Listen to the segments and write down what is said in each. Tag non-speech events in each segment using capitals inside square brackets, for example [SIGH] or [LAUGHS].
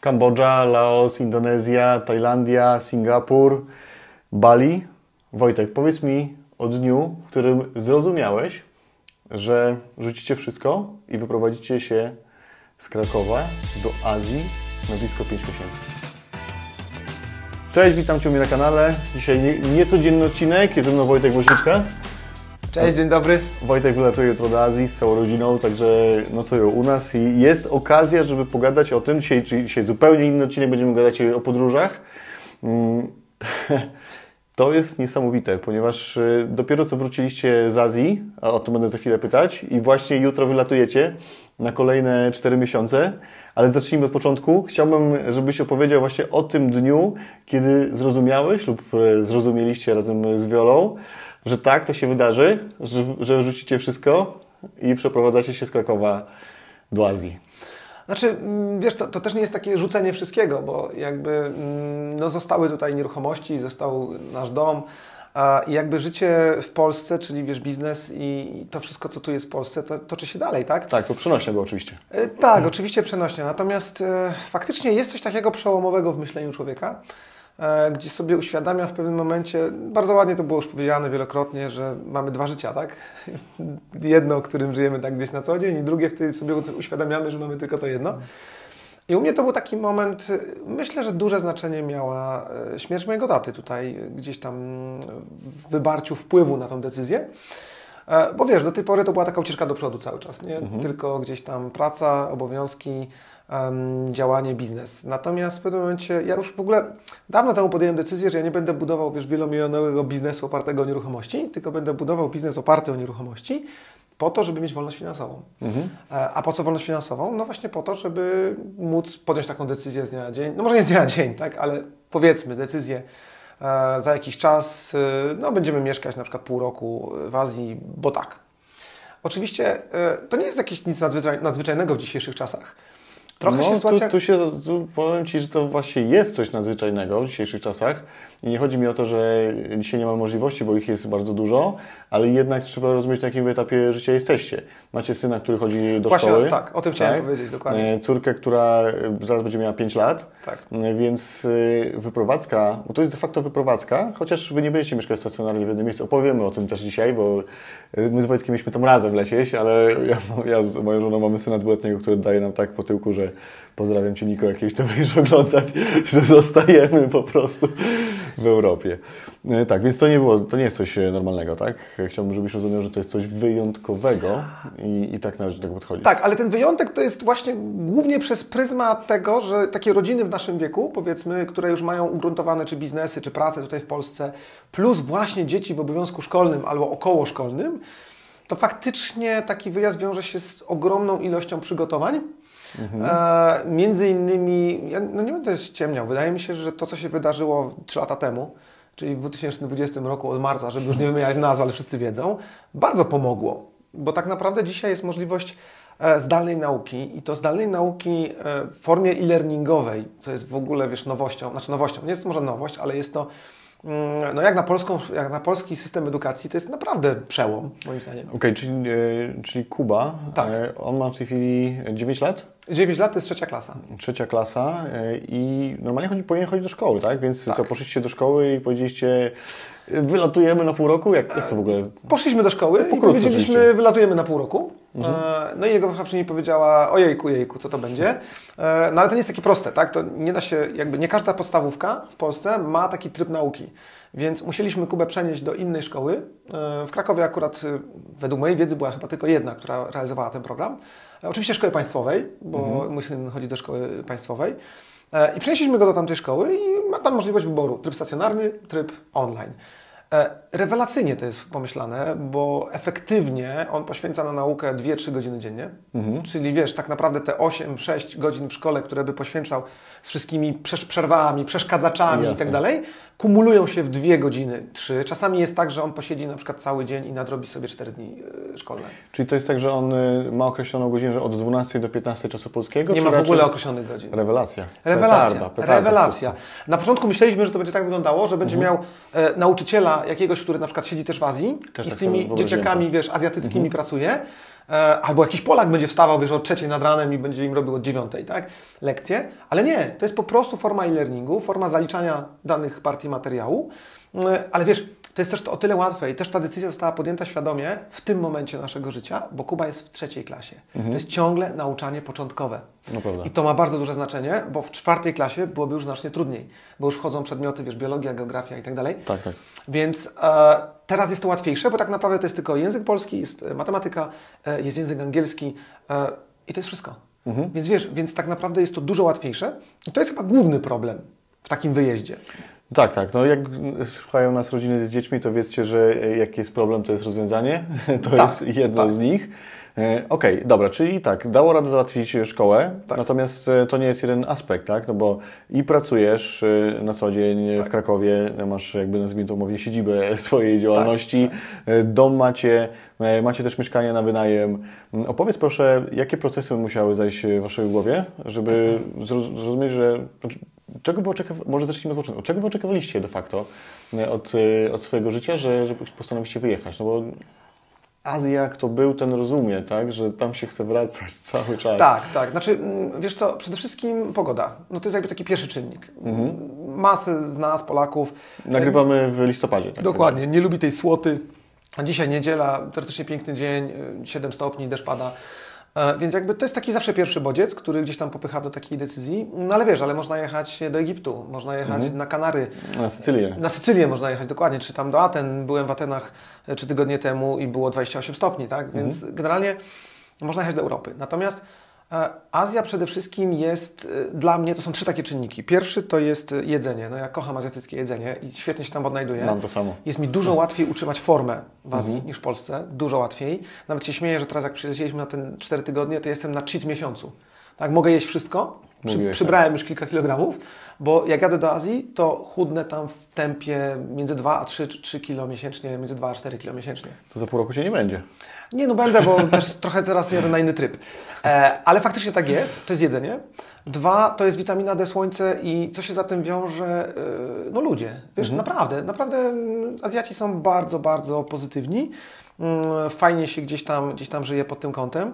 Kambodża, Laos, Indonezja, Tajlandia, Singapur, Bali. Wojtek, powiedz mi o dniu, w którym zrozumiałeś, że rzucicie wszystko i wyprowadzicie się z Krakowa do Azji na blisko 5 miesięcy. Cześć, witam Cię na kanale. Dzisiaj nie, niecodzienny odcinek, jest ze mną Wojtek Woźniczka. Cześć, dzień dobry. Wojtek wylatuje jutro do Azji z całą rodziną, także no co u nas i jest okazja, żeby pogadać o tym. Dzisiaj, dzisiaj zupełnie inny odcinek, będziemy gadać o podróżach. Mm, [LAUGHS] to jest niesamowite, ponieważ y, dopiero co wróciliście z Azji, a o to będę za chwilę pytać, i właśnie jutro wylatujecie na kolejne 4 miesiące. Ale zacznijmy od początku. Chciałbym, żebyś opowiedział właśnie o tym dniu, kiedy zrozumiałeś lub e, zrozumieliście razem z Wiolą, że tak, to się wydarzy, że, że rzucicie wszystko i przeprowadzacie się z Krakowa do Azji. Znaczy, mm, wiesz, to, to, też nie jest takie rzucenie wszystkiego, bo jakby mm, no, zostały tutaj nieruchomości, został nasz dom, i jakby życie w Polsce, czyli wiesz, biznes i to wszystko, co tu jest w Polsce, to toczy się dalej, tak? Tak, to przenośnie było oczywiście. E, tak, oczywiście przenośnie. Natomiast e, faktycznie jest coś takiego przełomowego w myśleniu człowieka, gdzie sobie uświadamia w pewnym momencie, bardzo ładnie to było już powiedziane wielokrotnie, że mamy dwa życia, tak? [LAUGHS] Jedno, którym żyjemy tak gdzieś na co dzień i drugie, w którym sobie uświadamiamy, że mamy tylko to jedno. I u mnie to był taki moment, myślę, że duże znaczenie miała e, śmierć mojego taty tutaj, gdzieś tam w wybarciu wpływu na tą decyzję. E, bo wiesz, do tej pory to była taka ucieczka do przodu cały czas, nie? Mhm. Tylko gdzieś tam praca, obowiązki, um, działanie, biznes. Natomiast w pewnym momencie, ja już w ogóle dawno temu podjąłem decyzję, że ja nie będę budował, wiesz, wielomilionowego biznesu opartego o nieruchomości, tylko będę budował biznes oparty o nieruchomości, po to, żeby mieć wolność finansową. Mhm. E, a po co wolność finansową? No właśnie po to, żeby móc podjąć taką decyzję z dnia na dzień. No może nie z dnia na dzień, tak, ale powiedzmy decyzję e, za jakiś czas, e, no będziemy mieszkać na przykład pół roku w Azji, bo tak. Oczywiście to nie jest jakieś nic nadzwyczajnego w dzisiejszych czasach. Trochę no, się sytuacja... Tu, tu się, tu powiem Ci, że to właśnie jest coś nadzwyczajnego w dzisiejszych czasach. I nie chodzi mi o to, że dzisiaj nie ma możliwości, bo ich jest bardzo dużo, ale jednak trzeba rozumieć, na jakim etapie życia jesteście. Macie syna, który chodzi do Właśnie, szkoły. Tak, o tym chciałem tak? powiedzieć dokładnie. E, córkę, która zaraz będzie miała 5 lat. Tak. E, więc e, wyprowadzka, bo to jest de facto wyprowadzka, chociaż Wy nie będziecie mieszkać stacjonarnie w jednym miejscu. Opowiemy o tym też dzisiaj, bo my z Wojtkiem mieliśmy tam razem lecieć, ale ja, ja z moją żoną mamy syna dwuletniego, który daje nam tak po tyłku, że pozdrawiam Cię Niko, jakieś to będziesz oglądać, [LAUGHS] że zostajemy po prostu w Europie. E, tak, więc to nie było, to nie jest coś e, normalnego, tak? Chciałbym, żebyś rozumiał, że to jest coś wyjątkowego i, i tak należy do tego podchodzić. Tak, ale ten wyjątek to jest właśnie głównie przez pryzmat tego, że takie rodziny w naszym wieku, powiedzmy, które już mają ugruntowane czy biznesy, czy pracę tutaj w Polsce, plus właśnie dzieci w obowiązku szkolnym albo okołoszkolnym, to faktycznie taki wyjazd wiąże się z ogromną ilością przygotowań, Mhm. E, między innymi, ja no nie będę ściemniał, wydaje mi się, że to, co się wydarzyło 3 lata temu, czyli w 2020 roku od marca, żeby już nie wymieniać nazw, ale wszyscy wiedzą, bardzo pomogło, bo tak naprawdę dzisiaj jest możliwość e, zdalnej nauki i to zdalnej nauki e, w formie e-learningowej, co jest w ogóle, wiesz, nowością, znaczy nowością, nie jest to może nowość, ale jest to no jak na, polską, jak na polski system edukacji, to jest naprawdę przełom, moim zdaniem. Okej, okay, czyli, e, czyli Kuba, tak. E, on ma w tej chwili 9 lat? 9 lat to jest trzecia klasa. Trzecia klasa e, i normalnie chodzi, powinien chodzić do szkoły, tak? Więc tak. co, poszliście do szkoły i powiedzieliście, wylatujemy na pół roku? Jak, jak to w ogóle? Poszliśmy do szkoły i powiedzieliśmy, oczywiście. wylatujemy na pół roku. Mhm. No i jego wychowawczyni powiedziała, ojejku, jejku, co to będzie? No ale to nie jest takie proste, tak? To nie da się, jakby nie każda podstawówka w Polsce ma taki tryb nauki. Więc musieliśmy Kubę przenieść do innej szkoły. W Krakowie akurat, według mojej wiedzy, była chyba tylko jedna, która realizowała ten program. Oczywiście szkoły państwowej, bo mhm. chodzić do szkoły państwowej. E, I przenieśliśmy go do tamtej szkoły i ma tam możliwość wyboru tryb stacjonarny, tryb online. Rewelacyjnie to jest pomyślane, bo efektywnie on poświęca na naukę 2-3 godziny dziennie. Mhm. Czyli wiesz, tak naprawdę te 8-6 godzin w szkole, które by poświęcał z wszystkimi przerwami, przeszkadzaczami Jasne. i tak dalej, kumulują się w dwie godziny, trzy. Czasami jest tak, że on posiedzi na przykład cały dzień i nadrobi sobie cztery dni e, szkolne. Czyli to jest tak, że on e, ma określoną godzinę, że od 12 do 15 czasu polskiego? Nie ma w ogóle określonych godzin. Rewelacja. Rewelacja. Petarda, petarda Rewelacja. Na początku myśleliśmy, że to będzie tak wyglądało, że będzie mhm. miał e, nauczyciela jakiegoś, który na przykład siedzi też w Azji Każdy i z tymi dzieciakami, wiesz, azjatyckimi mhm. pracuje E, albo jakiś Polak będzie wstawał, wiesz, o trzeciej nad ranem i będzie im robił od dziewiątej, tak? Lekcje. Ale nie, to jest po prostu forma e-learningu, forma zaliczania danych partii materiału. E, ale wiesz, to jest też to o tyle łatwe i też ta decyzja została podjęta świadomie w tym momencie naszego życia, bo Kuba jest w trzeciej klasie. To jest ciągle nauczanie początkowe. No. I to ma bardzo duże znaczenie, bo w czwartej klasie byłoby już znacznie trudniej, bo już wchodzą przedmioty, wiesz, biologia, geografia i tak dalej. Tak, tak. Więc e, teraz jest to łatwiejsze, bo tak naprawdę to jest tylko język polski, jest e, matematyka, e, jest język angielski e, i to jest wszystko. Więc wiesz, więc tak naprawdę jest to dużo łatwiejsze. I to jest chyba główny problem w takim wyjeździe. Tak, tak. No jak słuchają nas rodziny z dziećmi, to wiedzcie, że e, jak jest problem, to jest rozwiązanie. [LAUGHS] To Tak, jest jedno tak. z nich. E, Okej, dobra, czyli tak, dało radę załatwić szkołę, Tak. natomiast e, to nie jest jeden aspekt, tak? No bo i pracujesz na co dzień Tak. w Krakowie, masz jakby nazwijmy to umownie siedzibę [LAUGHS] swojej Tak, działalności, e, dom macie, macie też mieszkanie na wynajem. M, Opowiedz proszę, jakie procesy musiały zajść w Waszej głowie, żeby [CLEARS THROAT] zro- zrozumieć, że znaczy, czego wy może zacznijmy od początku. Czego wy oczekiwaliście de facto e, od, e, od swojego życia, że, że postanowiliście wyjechać? No bo Azja, kto był, ten rozumie, tak? Że tam się chce wracać [LAUGHS] cały czas. Tak, tak. Znaczy, mm, wiesz co, przede wszystkim pogoda. No to jest jakby taki pierwszy czynnik. Masę z nas, Polaków, Nagrywamy w listopadzie. Tak Dokładnie, nie lubi tej słoty. A Dzisiaj niedziela, teoretycznie piękny dzień, y, 7 stopni, deszcz pada. E, Więc jakby to jest taki zawsze pierwszy bodziec, który gdzieś tam popycha do takiej decyzji. No ale wiesz, ale można jechać do Egiptu, można jechać na Kanary, Na Sycylię. na Sycylię można jechać dokładnie, czy tam do Aten. Byłem w Atenach e, trzy tygodnie temu i było 28 stopni, tak? Więc generalnie można jechać do Europy. Natomiast Azja przede wszystkim jest, e, dla mnie to są trzy takie czynniki. Pierwszy to jest e, jedzenie. No ja kocham azjatyckie jedzenie i świetnie się tam odnajduję. Mam to samo. Jest mi dużo łatwiej utrzymać formę w Azji niż w Polsce. Dużo łatwiej. Nawet się śmieję, że teraz jak przylecieliśmy na ten 4 tygodnie, to jestem na cheat miesiącu. Tak, mogę jeść wszystko. Przy, Mówiłeś, przybrałem już kilka kilogramów, bo jak jadę do Azji, to chudnę tam w tempie między 2 a 3, 3 kilo miesięcznie, między 2 a 4 kilo miesięcznie. To za pół roku się nie będzie. Nie, no będę, bo [LAUGHS] też trochę teraz jadę na inny tryb. E, ale faktycznie tak jest, to jest jedzenie. Dwa, to jest witamina D, słońce i co się za tym wiąże, e, no ludzie. Wiesz, naprawdę, naprawdę mm, Azjaci są bardzo, bardzo pozytywni. Mm, Fajnie się gdzieś tam, gdzieś tam żyje pod tym kątem.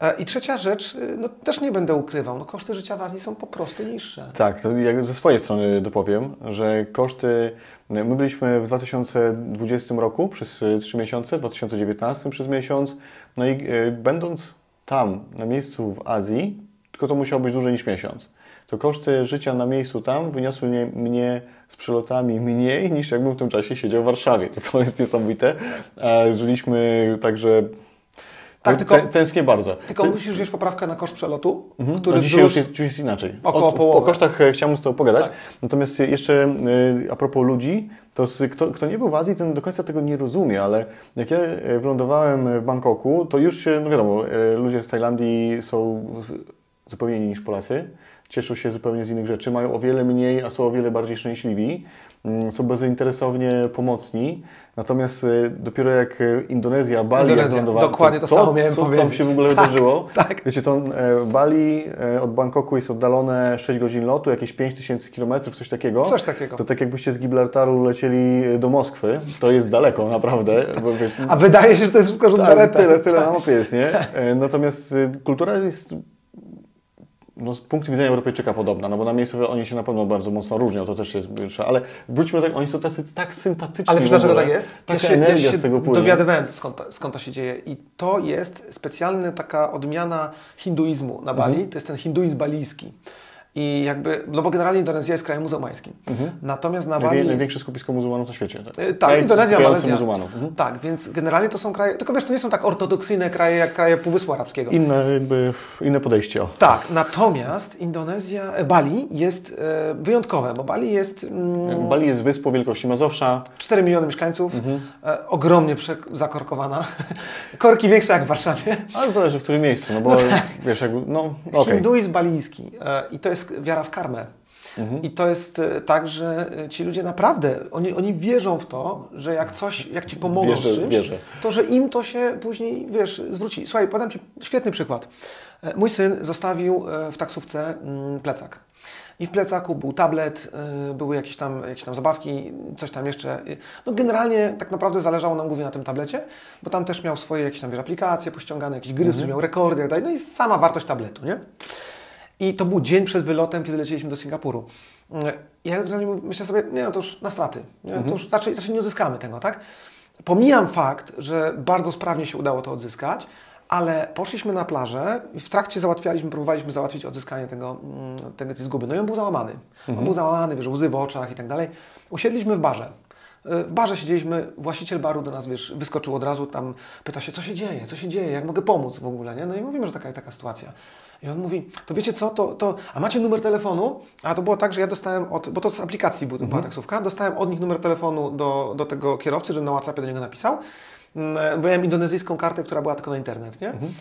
E, I trzecia rzecz, e, no też nie będę ukrywał, no koszty życia w Azji są po prostu niższe. Tak, to jak ze swojej strony dopowiem, że koszty. My byliśmy w 2020 roku przez 3 miesiące, w 2019 przez miesiąc. No i e, będąc tam, na miejscu w Azji, tylko to musiało być dłużej niż miesiąc, to koszty życia na miejscu tam wyniosły mnie, z przelotami mniej niż jakbym w tym czasie siedział w Warszawie. To, to jest niesamowite. A żyliśmy także. Tak, tylko- tę- tęsknię bardzo. Tylko musisz wziąć poprawkę na koszt przelotu, Mhm. który no dzisiaj już jest, już jest inaczej. Około o, połowy. o kosztach e, chciałem z Tobą pogadać. Tak. Natomiast jeszcze e, a propos ludzi, to kto, kto nie był w Azji, ten do końca tego nie rozumie, ale jak ja e, wylądowałem w Bangkoku, to już się, no wiadomo, ludzie z Tajlandii są zupełnie inni niż Polacy. Cieszą się zupełnie z innych rzeczy, mają o wiele mniej, a są o wiele bardziej szczęśliwi. Mm, Są bezinteresownie pomocni. Natomiast e, dopiero jak e, Indonezja, Bali, jak Indonezja, wylądowałem, dokładnie to samo miałem co tam powiedzieć. się w ogóle [LAUGHS] Tak, wydarzyło. tak. Wiecie, to e, Bali e, od Bangkoku jest oddalone 6 godzin lotu, jakieś 5000 km, coś takiego. Coś takiego. To tak jakbyście z Gibraltaru lecieli do Moskwy, to jest daleko naprawdę. Bo, wiesz, A wydaje się, że to jest wszystko rzut tak, tyle, tyle Tak. na mapie jest, nie? [LAUGHS] E, Natomiast e, kultura jest no, z punktu widzenia Europejczyka podobna, no bo na miejscu oni się na pewno bardzo mocno różnią, to też jest, ale wróćmy do tego, oni są tacy tak sympatyczni. Ale wiesz dlaczego tak jest? Taka ja się, energia ja się z tego płynie. dowiadywałem skąd to, skąd to się dzieje i to jest specjalna taka odmiana hinduizmu na Bali, Mhm. to jest ten hinduizm balijski. I jakby, no bo generalnie Indonezja jest krajem muzułmańskim. Natomiast na Bali Najwię, jest, największe skupisko muzułmanów na świecie. Tak, E, Tak, Kraj Indonezja, Malezja. muzułmanów. Mhm. Tak, więc generalnie to są kraje, tylko wiesz, to nie są tak ortodoksyjne kraje jak kraje Półwyspu Arabskiego. Inne, jakby, inne podejście. O. Tak, natomiast Indonezja, e, Bali jest e, wyjątkowe, bo Bali jest mm, Bali jest wyspą wielkości Mazowsza. 4 miliony mieszkańców, Mhm. e, ogromnie zakorkowana, [LAUGHS] korki większe jak w Warszawie. Ale zależy w którym miejscu, no bo wiesz, jakby, no okej. Hinduizm balijski e, i to jest wiara w karmę. Mhm. I to jest e, tak, że e, ci ludzie naprawdę, oni, oni wierzą w to, że jak coś, jak ci pomogą Wierzę, z czymś, wierzę. to że im to się później, wiesz, zwróci. Słuchaj, podam Ci świetny przykład. E, Mój syn zostawił w taksówce mm, plecak. I w plecaku był tablet, były jakieś tam, jakieś tam zabawki, coś tam jeszcze. No generalnie tak naprawdę zależało nam głównie na tym tablecie, bo tam też miał swoje jakieś tam wiesz, aplikacje pościągane, jakieś gry, mhm. miał rekordy i tak dalej. No i sama wartość tabletu, nie? I to był dzień przed wylotem, kiedy lecieliśmy do Singapuru. Ja myślę sobie, nie no to już na straty, nie? Mhm. to już raczej, raczej nie uzyskamy tego, tak? Pomijam fakt, że bardzo sprawnie się udało to odzyskać, ale poszliśmy na plażę i w trakcie załatwialiśmy, próbowaliśmy załatwić odzyskanie tego, mm, tego tej zguby. No i on był załamany. Mhm. On był załamany, wiesz, łzy w oczach i tak dalej. Usiedliśmy w barze. W barze siedzieliśmy, właściciel baru do nas, wiesz, wyskoczył od razu, tam pyta się, co się dzieje, co się dzieje, jak mogę pomóc w ogóle, nie? No i mówimy, że taka taka sytuacja. I on mówi, to wiecie co, to, to a macie numer telefonu? A to było tak, że ja dostałem od, bo to z aplikacji była mhm. taksówka, dostałem od nich numer telefonu do, do tego kierowcy, że na WhatsAppie do niego napisał, mm, bo ja miałem indonezyjską kartę, która była tylko na internet, nie? Mhm.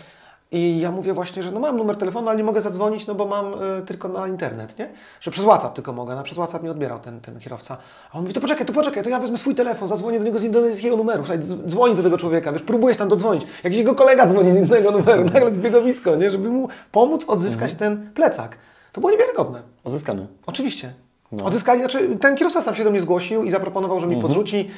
I ja mówię właśnie, że no mam numer telefonu, ale nie mogę zadzwonić, no bo mam y, tylko na internet, nie? Że przez WhatsApp tylko mogę, na przez WhatsApp nie odbierał ten, ten kierowca. A on mówi, to poczekaj, to poczekaj, to ja wezmę swój telefon, zadzwonię do niego z indonezyjskiego numeru. Słuchaj, dzwoni do tego człowieka, wiesz, próbujesz tam dodzwonić. Jakiś jego kolega dzwoni z innego numeru, nagle zbiegowisko, nie? Żeby mu pomóc odzyskać mhm. ten plecak. To było niewiarygodne. Odzyskany. Oczywiście. No. Odzyskali, znaczy ten kierowca sam się do mnie zgłosił i zaproponował, że mi mhm. podrzuci.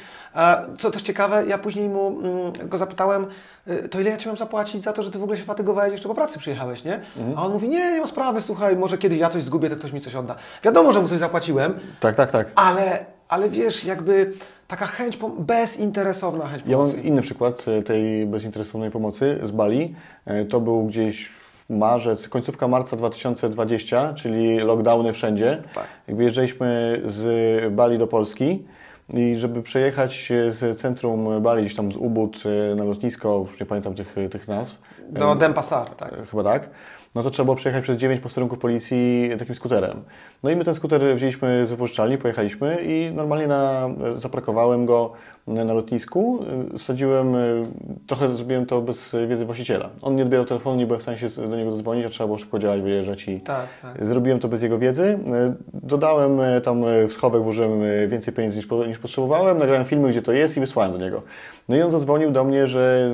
Co też ciekawe, ja później mu mm, go zapytałem, y, to ile ja Ci mam zapłacić za to, że Ty w ogóle się fatygowałeś, jeszcze po pracy przyjechałeś, nie? Mhm. A on mówi, nie, nie ma sprawy, słuchaj, może kiedyś ja coś zgubię, to ktoś mi coś odda. Wiadomo, że mu coś zapłaciłem. Tak, tak, tak. Ale, ale wiesz, jakby taka chęć, bezinteresowna chęć pomocy. Ja mam inny przykład e, tej bezinteresownej pomocy z Bali. E, to był gdzieś marzec, końcówka marca 2020, czyli lockdowny wszędzie. Tak. Wyjeżdżaliśmy z Bali do Polski i żeby przejechać z centrum Bali, gdzieś tam z Ubud na lotnisko, już nie pamiętam tych, tych nazw. Do Denpasar, tak. Chyba tak no to trzeba było przejechać przez 9 posterunków policji takim skuterem. No i my ten skuter wzięliśmy z wypożyczalni, pojechaliśmy i normalnie na, zaparkowałem go na lotnisku, sadziłem, trochę zrobiłem to bez wiedzy właściciela. On nie odbierał telefonu, nie byłem w stanie się do niego zadzwonić, a trzeba było szybko działać, wyjeżdżać i tak, tak. zrobiłem to bez jego wiedzy. Dodałem tam w schowek, włożyłem więcej pieniędzy niż, niż potrzebowałem, nagrałem filmy, gdzie to jest i wysłałem do niego. No i on zadzwonił do mnie, że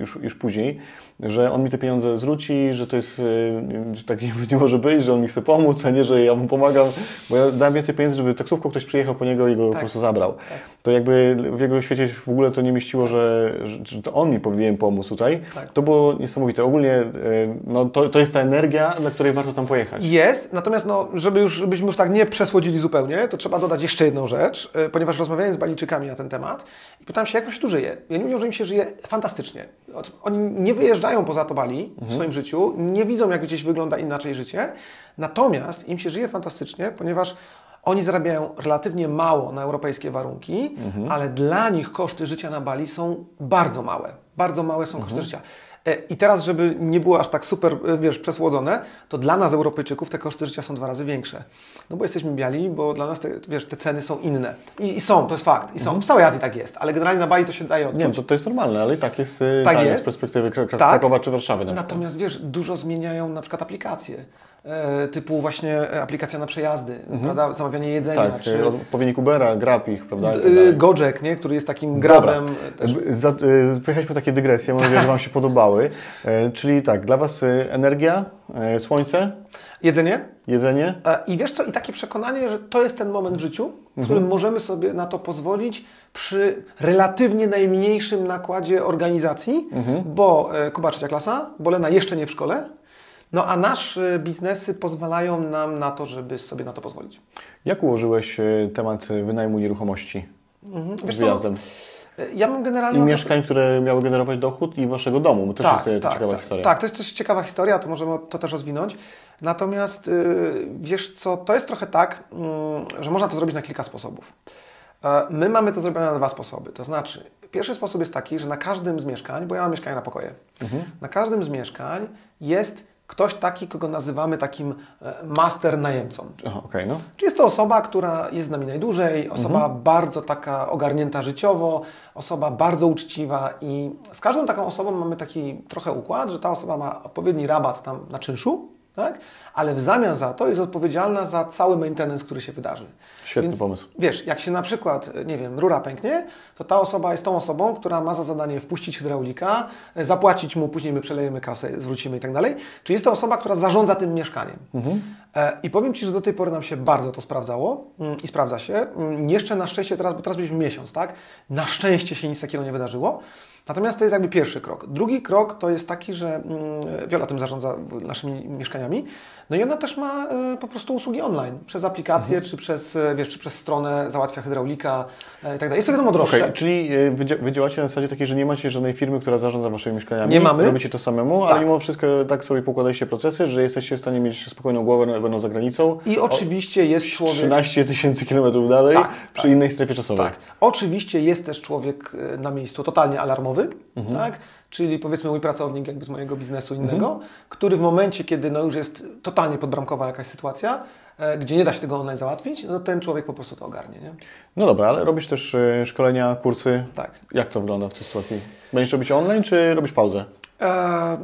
już, już później, że on mi te pieniądze zwróci, że to jest, że tak nie może być, że on mi chce pomóc, a nie, że ja mu pomagam, bo ja dałem więcej pieniędzy, żeby taksówką ktoś przyjechał po niego i go tak. po prostu zabrał. Tak. To jakby w jego świecie w ogóle to nie mieściło, że, że to on mi powinien pomóc tutaj. Tak. To było niesamowite. Ogólnie e, no, to, to jest ta energia, dla której warto tam pojechać. Jest, natomiast no, żeby już, żebyśmy już tak nie przesłodzili zupełnie, to trzeba dodać jeszcze jedną rzecz, e, ponieważ rozmawiałem z Balijczykami na ten temat i pytam się, jak wam się tu żyje. Ja nie mówią, że im się żyje fantastycznie. Oni nie wyjeżdżają poza to Bali mhm. w swoim życiu, nie widzą, jak gdzieś wygląda inaczej życie, natomiast im się żyje fantastycznie, ponieważ oni zarabiają relatywnie mało na europejskie warunki, mhm. ale dla nich koszty życia na Bali są bardzo małe. Bardzo małe są koszty mhm. życia. E, I teraz, żeby nie było aż tak super, e, wiesz, przesłodzone, to dla nas, Europejczyków, te koszty życia są dwa razy większe. No bo jesteśmy biali, bo dla nas, te, wiesz, te ceny są inne. I, i są, to jest fakt. I są. Mhm. W całej Azji tak jest, ale generalnie na Bali to się daje odczuć. Nie, to, to jest normalne, ale i tak jest, e, tak jest. z perspektywy Krakowa tak. czy Warszawy. Na Natomiast, wiesz, dużo zmieniają na przykład aplikacje. E, typu właśnie aplikacja na przejazdy, mhm. prawda? zamawianie jedzenia. Tak, czy odpowiednik Ubera, Grab ich, prawda? Tak Gojek, nie? który jest takim grabem. Też. Za, pojechaliśmy takie dygresje, mam nadzieję, że Wam się podobały. E, czyli tak, dla Was energia, słońce. Jedzenie. Jedzenie. I wiesz co, i takie przekonanie, że to jest ten moment w życiu, w mhm. którym możemy sobie na to pozwolić przy relatywnie najmniejszym nakładzie organizacji, mhm. bo Kuba trzecia klasa, bo Lena jeszcze nie w szkole, no a nasze biznesy pozwalają nam na to, żeby sobie na to pozwolić. Jak ułożyłeś e, temat wynajmu nieruchomości mhm. z wyjazdem? Co? E, ja mam generalnie... I mieszkań, które miały generować dochód i waszego domu. To też tak, jest tak, ciekawa tak, historia. Tak, to jest też ciekawa historia, to możemy to też rozwinąć. Natomiast wiesz co, to jest trochę tak, yy, że można to zrobić na kilka sposobów. My mamy to zrobione na dwa sposoby. To znaczy, pierwszy sposób jest taki, że na każdym z mieszkań, bo ja mam mieszkanie na pokoje, mhm. na każdym z mieszkań jest ktoś taki, kogo nazywamy takim e, master najemcą. okay, no. Czyli jest to osoba, która jest z nami najdłużej, osoba mhm. bardzo taka ogarnięta życiowo, osoba bardzo uczciwa i z każdą taką osobą mamy taki trochę układ, że ta osoba ma odpowiedni rabat tam na czynszu, tak? ale w zamian za to jest odpowiedzialna za cały maintenance, który się wydarzy. Świetny Więc, pomysł. Wiesz, jak się na przykład, nie wiem, rura pęknie, to ta osoba jest tą osobą, która ma za zadanie wpuścić hydraulika, zapłacić mu, później my przelejemy kasę, zwrócimy i tak dalej. Czyli jest to osoba, która zarządza tym mieszkaniem. Mhm. E, I powiem Ci, że do tej pory nam się bardzo to sprawdzało mm, i sprawdza się. Mm, Jeszcze na szczęście teraz, bo teraz byliśmy miesiąc, tak? Na szczęście się nic takiego nie wydarzyło. Natomiast to jest jakby pierwszy krok. Drugi krok to jest taki, że mm, Wiola tym zarządza naszymi mieszkaniami. No i ona też ma y, po prostu usługi online. Przez aplikację, czy, przez, y, wiesz, czy przez stronę załatwia hydraulika y, i tak dalej. Jest to wiadomo droższe. Okej, czyli e, wy, dzia- wy działacie na zasadzie takiej, że nie macie żadnej firmy, która zarządza waszymi mieszkaniami. Nie mamy. Robicie to samemu, ale Tak. mimo wszystko tak sobie pokładaliście procesy, że jesteście w stanie mieć spokojną głowę, będą za granicą. I oczywiście jest człowiek... 13 tysięcy kilometrów dalej, Tak, przy tak. innej strefie czasowej. Tak. Oczywiście jest też człowiek e, na miejscu totalnie alarmowy, tak? czyli powiedzmy mój pracownik jakby z mojego biznesu innego, który w momencie, kiedy no już jest totalnie podbramkowa jakaś sytuacja, e, gdzie nie da się tego online załatwić, no ten człowiek po prostu to ogarnie. Nie? No dobra, ale robisz też e, szkolenia, kursy. Tak. Jak to wygląda w tej sytuacji? Będziesz robić online, czy robisz pauzę? E,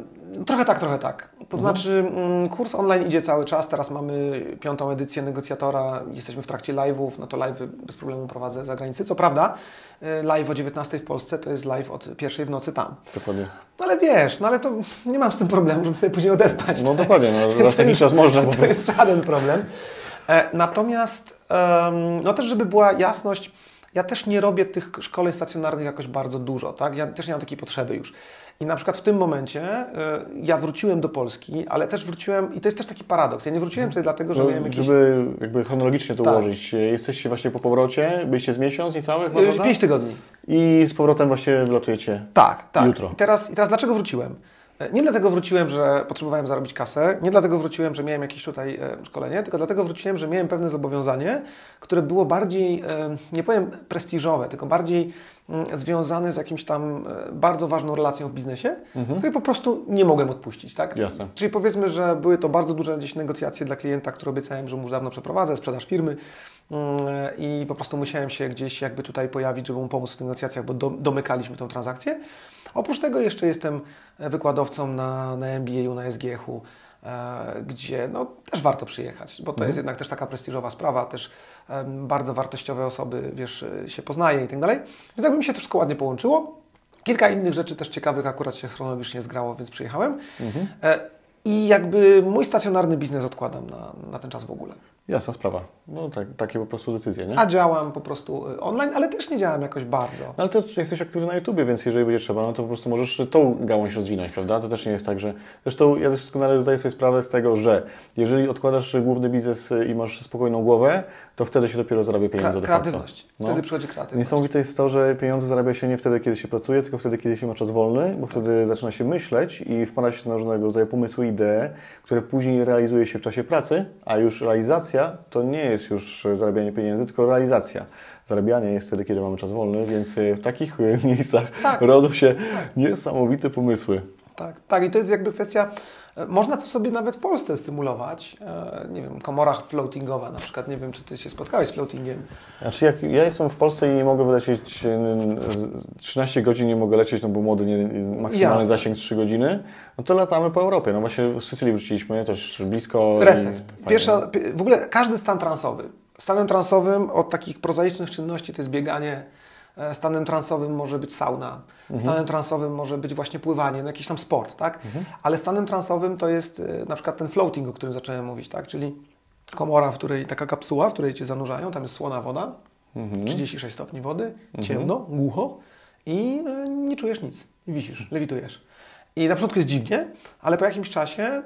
trochę tak, trochę tak. To znaczy, mm, kurs online idzie cały czas. Teraz mamy piątą edycję negocjatora, jesteśmy w trakcie live'ów. No to live'y bez problemu prowadzę za granicę. Co prawda, e, live o 19 w Polsce to jest live od pierwszej w nocy tam. Dokładnie. No ale wiesz, no ale to nie mam z tym problemu, żeby sobie później odespać. No tak? dokładnie, no, raz jakiś czas można To jest żaden problem. E, Natomiast, no też żeby była jasność, ja też nie robię tych szkoleń stacjonarnych jakoś bardzo dużo, tak? Ja też nie mam takiej potrzeby już. I na przykład w tym momencie e, ja wróciłem do Polski, ale też wróciłem, i to jest też taki paradoks, ja nie wróciłem tutaj dlatego, że No, miałem jakieś... Żeby jakby chronologicznie to Tak. ułożyć. Jesteście właśnie po powrocie, byliście z miesiąc niecały chyba, e? Pięć tygodni. I z powrotem właśnie wlatujecie. Tak, tak. Jutro. I teraz, I teraz dlaczego wróciłem? E, Nie dlatego wróciłem, że potrzebowałem zarobić kasę, nie dlatego wróciłem, że miałem jakieś tutaj szkolenie, tylko dlatego wróciłem, że miałem pewne zobowiązanie, które było bardziej, nie powiem prestiżowe, tylko bardziej mm, związane z jakimś tam e, bardzo ważną relacją w biznesie, której po prostu nie mogłem odpuścić. Tak? Jasne. Czyli powiedzmy, że były to bardzo duże gdzieś negocjacje dla klienta, które obiecałem, że mu już dawno przeprowadzę, sprzedaż firmy mm, i po prostu musiałem się gdzieś jakby tutaj pojawić, żeby mu pomóc w tych negocjacjach, bo do, domykaliśmy tą transakcję. Oprócz tego jeszcze jestem wykładowcą na, na MBA-u, na SGH-u, e, gdzie no, też warto przyjechać, bo to jest jednak też taka prestiżowa sprawa, też bardzo wartościowe osoby, wiesz, e, się poznaje i tak dalej. Więc jakby mi się to wszystko ładnie połączyło. Kilka innych rzeczy też ciekawych akurat się chronologicznie zgrało, więc przyjechałem. E, I jakby mój stacjonarny biznes odkładam na, na ten czas w ogóle. Jasna sprawa. No tak, takie po prostu decyzje, nie? A działam po prostu y, online, ale też nie działam jakoś bardzo. No ale to jesteś aktywny na YouTubie, więc jeżeli będzie trzeba, no to po prostu możesz tą gałąź rozwinąć, prawda? To też nie jest tak, że... Zresztą ja też doskonale zdaję sobie sprawę z tego, że jeżeli odkładasz główny biznes i masz spokojną głowę, to wtedy się dopiero zarabia pieniądze Kre- kreatywność. No. Wtedy przychodzi kreatywność. Niesamowite jest to, że pieniądze zarabia się nie wtedy, kiedy się pracuje, tylko wtedy, kiedy się ma czas wolny, bo wtedy zaczyna się myśleć i wpada się na różnego rodzaju pomysły, idee, które później realizuje się w czasie pracy, a już realizacja to nie jest już zarabianie pieniędzy, tylko realizacja. Zarabianie jest wtedy, kiedy mamy czas wolny, więc w takich [LAUGHS] miejscach Tak. rodzą się niesamowite pomysły. Tak, tak, i to jest jakby kwestia, e, można to sobie nawet w Polsce stymulować, e, nie wiem, komora floatingowa na przykład, nie wiem, czy Ty się spotkałeś z floatingiem. Znaczy, jak ja jestem w Polsce i nie mogę wylecieć e, z- 13 godzin, nie mogę lecieć, no bo młody, nie, maksymalny Jasne. zasięg 3 godziny, no to latamy po Europie. No właśnie z Sycylii wróciliśmy, też blisko. Reset. Pierwsza, pi- w ogóle każdy stan transowy. Stanem transowym od takich prozaicznych czynności to jest bieganie, e, stanem transowym może być sauna, stanem transowym może być właśnie pływanie, no jakiś tam sport, tak? Ale stanem transowym to jest e, na przykład ten floating, o którym zacząłem mówić, tak? Czyli komora, w której taka kapsuła, w której cię zanurzają, tam jest słona woda, 36 stopni wody, ciemno, głucho i e, nie czujesz nic. Wisisz, lewitujesz. I na początku jest dziwnie, ale po jakimś czasie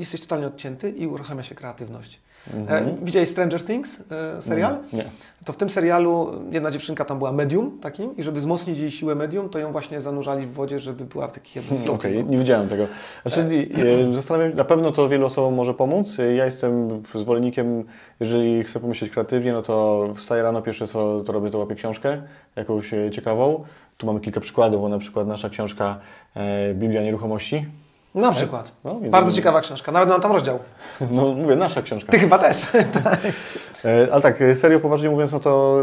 jesteś totalnie odcięty i uruchamia się kreatywność. E, widziałeś Stranger Things, e, serial? Nie. To w tym serialu jedna dziewczynka tam była medium takim i żeby wzmocnić jej siłę medium, to ją właśnie zanurzali w wodzie, żeby była w takich jakby Okej, floatingu. nie widziałem tego. Znaczy, e, zastanawiam się, na pewno to wielu osobom może pomóc. Ja jestem zwolennikiem, jeżeli chcę pomyśleć kreatywnie, no to wstaję rano, pierwsze co to robię, to łapię książkę, jakąś ciekawą. Tu mamy kilka przykładów, bo na przykład nasza książka Biblia Nieruchomości. Na przykład. No, Bardzo ciekawa książka, nawet mam tam rozdział. [LAUGHS] No mówię, nasza książka. Ty chyba też. [LAUGHS] E, Ale tak, e, serio poważnie mówiąc, no to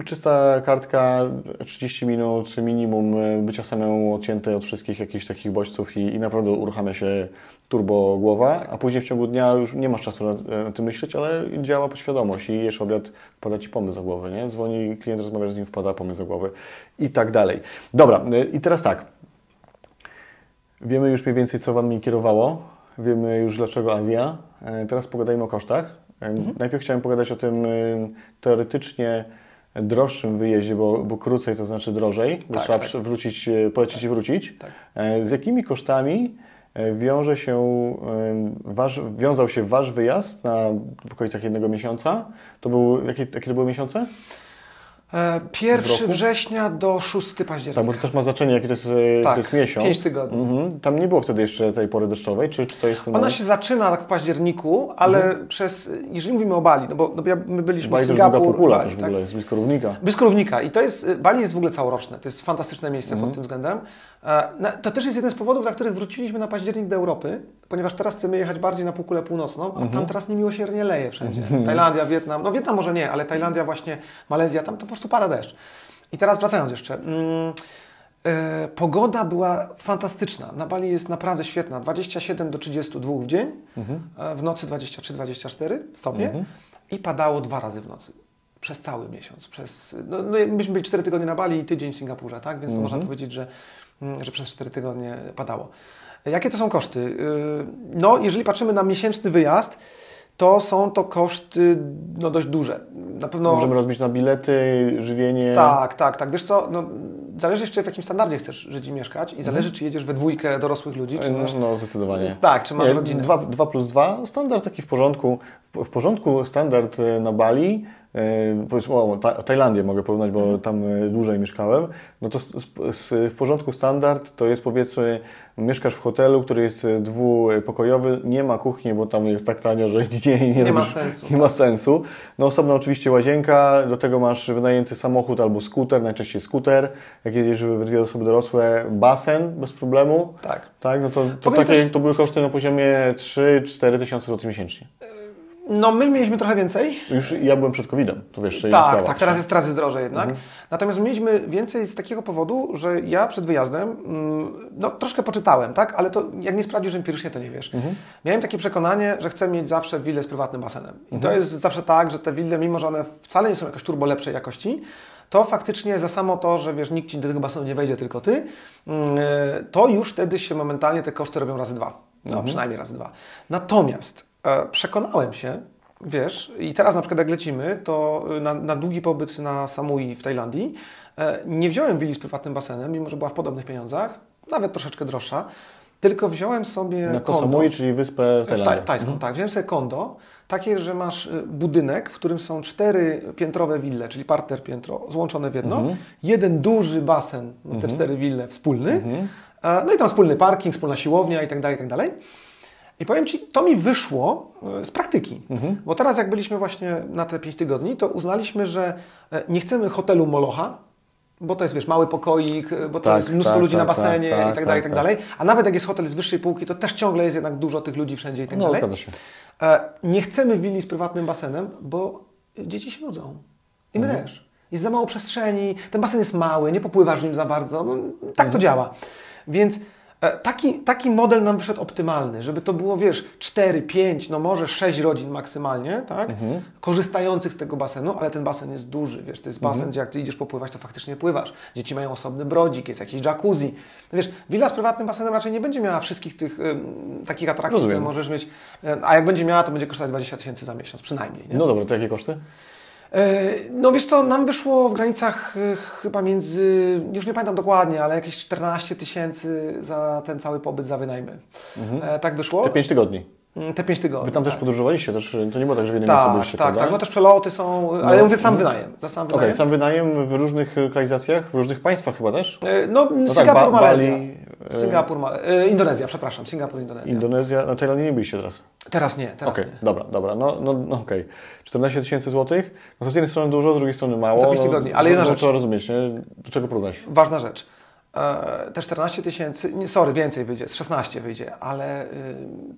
e, czysta kartka, 30 minut minimum e, bycia samemu odcięty od wszystkich jakichś takich bodźców i, i naprawdę uruchamia się turbo głowa, a później w ciągu dnia już nie masz czasu na, tym myśleć, ale działa podświadomość i jesz obiad, wpada Ci pomysł do głowy, nie? Dzwoni klient, rozmawiasz z nim, wpada pomysł do głowy i tak dalej. Dobra, e, i teraz tak. Wiemy już mniej więcej, co Wami kierowało. Wiemy już, dlaczego Azja. E, Teraz pogadajmy o kosztach. E, Najpierw chciałem pogadać o tym e, teoretycznie droższym wyjeździe, bo, bo krócej to znaczy drożej, bo Tak, trzeba tak. wrócić, polecieć i wrócić. Tak. E, Z jakimi kosztami wiąże się, wasz, wiązał się Wasz wyjazd na, w okolicach jednego miesiąca? To był, jakie, jakie to były miesiące? E, W 1 roku? września do 6 października. Tak, bo to też ma znaczenie, jaki to jest, e, Tak, to jest miesiąc. pięć tygodni. Mhm. Tam nie było wtedy jeszcze tej pory deszczowej, czy, czy to jest Ona się zaczyna tak w październiku, ale przez, jeżeli mówimy o Bali, no bo, no my byliśmy Bali w to już długa Singapur, półkula Bali, też w tak? ogóle, jest blisko równika. Blisko równika. I to jest, y, Bali jest w ogóle całoroczne. To jest fantastyczne miejsce Mhm. pod tym względem. E, To też jest jeden z powodów, dla których wróciliśmy na październik do Europy, ponieważ teraz chcemy jechać bardziej na półkulę północną, a Mhm. tam teraz niemiłosiernie leje wszędzie. Tajlandia, Wietnam, no Wietnam może nie, ale Tajlandia właśnie, Malezja, tam to po prostu pada deszcz. I teraz wracając jeszcze. Mm, e, pogoda była fantastyczna. Na Bali jest naprawdę świetna. 27 do 32 w dzień, Mhm. e, w nocy 23-24 stopnie i padało dwa razy w nocy. Przez cały miesiąc. Przez, no, no, myśmy byli 4 tygodnie na Bali i tydzień w Singapurze, tak? Więc to można powiedzieć, że, mm, że przez 4 tygodnie padało. Jakie to są koszty? No, jeżeli patrzymy na miesięczny wyjazd, to są to koszty no, dość duże. Na pewno. Możemy rozbić na bilety, żywienie. Tak, tak, tak. Wiesz co, no, zależy jeszcze w jakim standardzie chcesz żyć i mieszkać i zależy, czy jedziesz we dwójkę dorosłych ludzi, czy masz... No, zdecydowanie. Tak, czy masz Nie, rodzinę. 2, plus 2, standard taki w porządku. W, w porządku standard e, na Bali, powiedzmy, o, ta, Tajlandię mogę porównać, bo Mhm. tam e, dłużej mieszkałem, no to w porządku standard to jest powiedzmy, mieszkasz w hotelu, który jest e, dwupokojowy, nie ma kuchni, bo tam jest tak tanio, że [LAUGHS] nie, nie, Nie ma robisz- sensu, Nie ma sensu. No osobno oczywiście łazienka, do tego masz wynajęty samochód albo skuter, najczęściej skuter, jak jedziesz we dwie osoby dorosłe, basen bez problemu. Tak. Tak, no to, to, takie, też- to były koszty na poziomie 3-4 tysiące złotych miesięcznie. No, my mieliśmy trochę więcej. Już ja byłem przed COVID-em, to wiesz, Tak, tak, teraz jest teraz jest drożej jednak. Natomiast mieliśmy więcej z takiego powodu, że ja przed wyjazdem, mm, no troszkę poczytałem, tak, ale to jak nie sprawdzisz empirycznie, to nie wiesz. Miałem takie przekonanie, że chcę mieć zawsze willę z prywatnym basenem. I to jest zawsze tak, że te wille, mimo że one wcale nie są jakoś turbo lepszej jakości, to faktycznie za samo to, że wiesz, nikt ci do tego basenu nie wejdzie, tylko ty, mm, to już wtedy się momentalnie te koszty robią razy dwa. No, przynajmniej razy dwa. Natomiast e, przekonałem się, Wiesz, i teraz na przykład jak lecimy, to y, na, na długi pobyt na Samui w Tajlandii e, nie wziąłem willi z prywatnym basenem, mimo że była w podobnych pieniądzach, nawet troszeczkę droższa, tylko wziąłem sobie Na kondo. Samui, czyli wyspę Tajlandii. tajską, tak. Wziąłem sobie kondo, takie, że masz y, budynek, w którym są cztery piętrowe wille, czyli parter piętro, złączone w jedno, jeden duży basen na te cztery wille wspólny, e, no i tam wspólny parking, wspólna siłownia i tak dalej, i tak dalej. I powiem Ci, to mi wyszło e, z praktyki. Bo teraz jak byliśmy właśnie na te 5 tygodni, to uznaliśmy, że e, nie chcemy hotelu Molocha, bo to jest, wiesz, mały pokoik, e, bo to Tak, jest mnóstwo tak, ludzi na tak, tak, basenie tak, i tak dalej, i tak, tak dalej. A nawet jak jest hotel z wyższej półki, to też ciągle jest jednak dużo tych ludzi wszędzie i tak No, dalej. zgadza się. Nie chcemy willi z prywatnym basenem, bo dzieci się nudzą. I my Mhm. też. Jest za mało przestrzeni, ten basen jest mały, nie popływasz w nim za bardzo. No, tak Mhm. to działa. Więc taki, taki model nam wyszedł optymalny, żeby to było, wiesz, 4, 5, no może 6 rodzin maksymalnie, tak? Mhm. Korzystających z tego basenu, ale ten basen jest duży, wiesz, to jest basen, Mhm. gdzie jak ty idziesz popływać, to faktycznie pływasz. Dzieci mają osobny brodzik, jest jakiś jacuzzi. Wiesz, willa z prywatnym basenem raczej nie będzie miała wszystkich tych takich atrakcji, Rozumiem. które możesz mieć, e, a jak będzie miała, to będzie kosztować 20 tysięcy za miesiąc przynajmniej. Nie? No dobra, to jakie koszty? E, No wiesz co, nam wyszło w granicach e, chyba między, już nie pamiętam dokładnie, ale jakieś 14 tysięcy za ten cały pobyt za wynajmy. E, tak wyszło. Mhm. Te 5 tygodni. Mm, Te 5 tygodni. Wy tam też tak. podróżowaliście, też, to nie było tak, że w jednym miejscu Tak, byliście, tak, tak. No też przeloty są, ale ja mówię sam wynajem. Za sam Okej, wynajem. sam wynajem w różnych lokalizacjach, w różnych państwach chyba też? E, No, tak, Singapur, Ba- Malezja. Bali, e, Singapur, Male... e, Indonezja, przepraszam, Singapur, Indonezja. Indonezja, na Tajlandii nie byliście teraz. Teraz nie, teraz Okej, nie. dobra, dobra, no, no, no okej. 14 tysięcy złotych, no to z jednej strony dużo, z drugiej strony mało. Za pięć no, tygodni, ale jedna no, rzecz. Trzeba rozumieć, nie? Do czego porównać? Ważna rzecz. E, Te 14 tysięcy, nie, sorry, więcej wyjdzie, z 16 wyjdzie, ale y,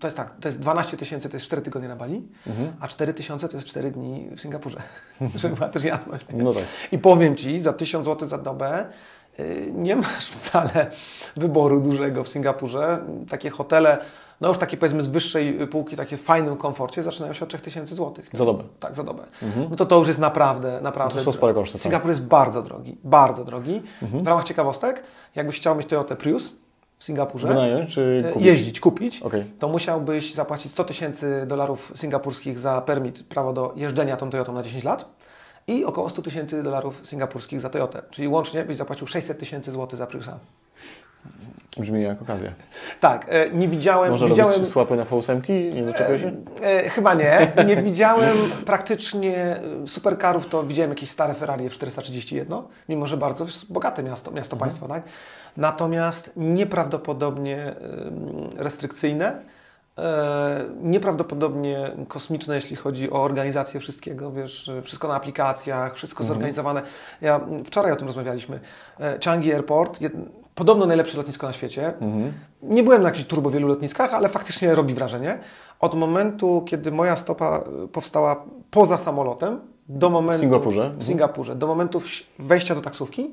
to jest tak, to jest 12 tysięcy, to jest 4 tygodnie na Bali, Mhm. a 4 tysiące to jest 4 dni w Singapurze, [LAUGHS] żeby była też jasność. No tak. I powiem Ci, za 1000 zł za dobę y, nie masz wcale wyboru dużego w Singapurze. Takie hotele, no już takie powiedzmy z wyższej półki, takie w fajnym komforcie, zaczynają się od 3000 zł. Za dobę. Tak, za dobę. No to to już jest naprawdę, naprawdę... To są spore koszty, tak. Singapur jest bardzo drogi, bardzo drogi. W ramach ciekawostek, jakbyś chciał mieć Toyota Prius w Singapurze, Wynająć czy e, kupić? jeździć, kupić, Okej. to musiałbyś zapłacić 100 tysięcy dolarów singapurskich za permit, prawo do jeżdżenia tą Toyotą na 10 lat i około 100 tysięcy dolarów singapurskich za Toyotę. Czyli łącznie byś zapłacił 600 tysięcy złotych za Priusa. Brzmi jak okazja. Tak, e, nie widziałem... Można widziałem słapy na V8? Nie doczepiał się? E, chyba nie. Nie widziałem praktycznie e, supercarów, to widziałem jakieś stare Ferrari F431, mimo że bardzo bogate miasto, miasto państwo, tak? Natomiast nieprawdopodobnie restrykcyjne, e, nieprawdopodobnie kosmiczne, jeśli chodzi o organizację wszystkiego, wiesz, wszystko na aplikacjach, wszystko zorganizowane. Ja wczoraj o tym rozmawialiśmy. E, Changi Airport, podobno najlepsze lotnisko na świecie. Nie byłem na jakichś turbo wielu lotniskach, ale faktycznie robi wrażenie. Od momentu, kiedy moja stopa y, powstała poza samolotem, do momentu... Singapurze? Mhm. W Singapurze. Do momentu wejścia do taksówki,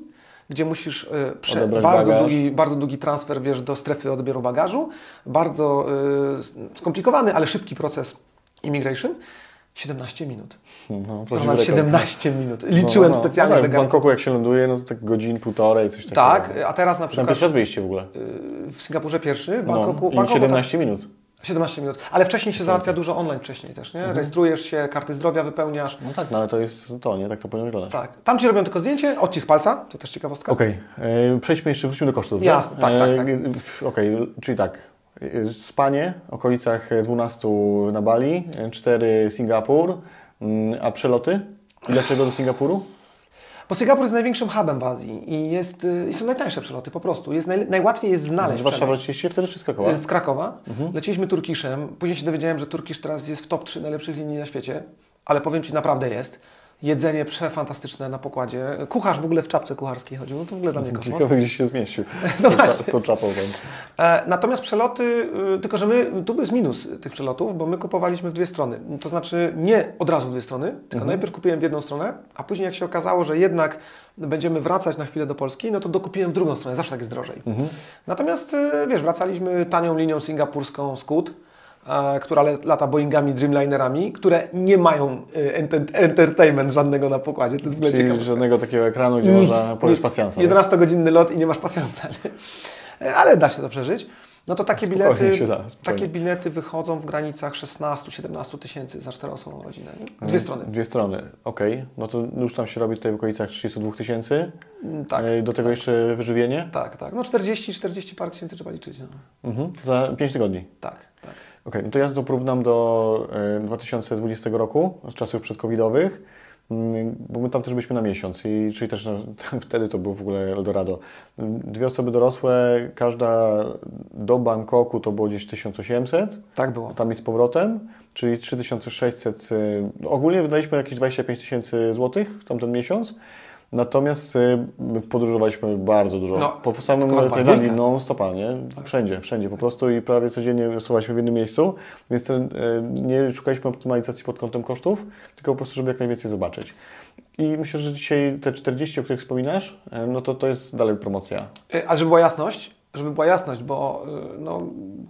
gdzie musisz y, prze, bardzo, długi, bardzo długi transfer wiesz, do strefy odbioru bagażu, bardzo y, skomplikowany, ale szybki proces immigration. 17 minut. No, prawdziwy rekord. 17 minut. Liczyłem No, no, specjalnie no, tak, W zegarek. Bangkoku jak się ląduje, no to tak godzin, półtorej, coś takiego. Tak, a teraz na Tam przykład pierwszy raz byliście w ogóle. y, w Singapurze pierwszy, w No, Bangkoku, i Bangkoku 17 minut. tak, 17 minut. Ale wcześniej się załatwia dużo online wcześniej też, nie? Mhm. Rejestrujesz się, karty zdrowia wypełniasz. No tak, no ale to jest to, nie? Tak to powinno wyglądać. Tak. Tam ci robią tylko zdjęcie, odcisk palca, to też ciekawostka. Okej, e, przejdźmy jeszcze, wróćmy do kosztów. Jasne, tak, tak, tak. E, w- Okej, czyli tak, spanie, okolicach 12 na Bali, 4 Singapur, mm, a przeloty? Dlaczego do Singapuru? Bo Singapur jest największym hubem w Azji i, jest, y, i są najtańsze przeloty po prostu. Jest naj, najłatwiej jest znaleźć Z Warszawy lecieliście wtedy czy z Krakowa? Z Krakowa. Mhm. Leciliśmy Turkiszem. Później się dowiedziałem, że Turkisz teraz jest w top 3 najlepszych linii na świecie. Ale powiem Ci, naprawdę jest. Jedzenie przefantastyczne na pokładzie. Kucharz w ogóle w czapce kucharskiej chodził. No to w ogóle dla mnie kosmos. Ciekawe, gdzieś się zmieścił. [LAUGHS] No Z właśnie. Z tą czapą. tam. E, Natomiast przeloty, y, tylko że my, tu jest minus tych przelotów, bo my kupowaliśmy w dwie strony. To znaczy nie od razu w dwie strony, tylko Mhm. najpierw kupiłem w jedną stronę, a później jak się okazało, że jednak będziemy wracać na chwilę do Polski, no to dokupiłem w drugą stronę, zawsze tak jest drożej. Mhm. Natomiast y, wiesz, wracaliśmy tanią linią singapurską Scoot, e, która lata Boeingami, Dreamlinerami, które nie mają enter- entertainment żadnego na pokładzie. To jest Czyli ciekawe. żadnego takiego ekranu, gdzie można powiedzieć pasjansa. nie? 11-godzinny lot i nie masz pasjansa. Nie? E, Ale da się to przeżyć. No to takie Spokojnie bilety, da, takie bilety wychodzą w granicach 16-17 tysięcy za czteroosobową rodzinę. Nie? Dwie strony. Dwie strony, okej. No to już tam się robi tutaj w okolicach 32 tysięcy. Mm, Tak, E, Do tego jeszcze wyżywienie. tak, tak. No 40-40 parę tysięcy trzeba liczyć. No. Mhm. Za 5 tygodni. Tak, Okej, no to ja to porównam do e, 2020 roku, z czasów przedcovidowych, mm, bo my tam też byliśmy na miesiąc, i, czyli też no, [LAUGHS] wtedy to było w ogóle Eldorado. Dwie osoby dorosłe, każda do Bangkoku to było gdzieś 1800, Tak było. tam i z powrotem, czyli 3600, e, no ogólnie wydaliśmy jakieś 25 tysięcy złotych w tamten miesiąc. Natomiast my podróżowaliśmy bardzo dużo. No, po, samym Tajlandii non stopa, nie? Wszędzie, wszędzie po prostu i prawie codziennie rysowaliśmy w jednym miejscu, więc e, nie szukaliśmy optymalizacji pod kątem kosztów, tylko po prostu, żeby jak najwięcej zobaczyć. I myślę, że dzisiaj te 40, o których wspominasz, e, no to to jest dalej promocja. Ale żeby była jasność, żeby była jasność, bo y, no,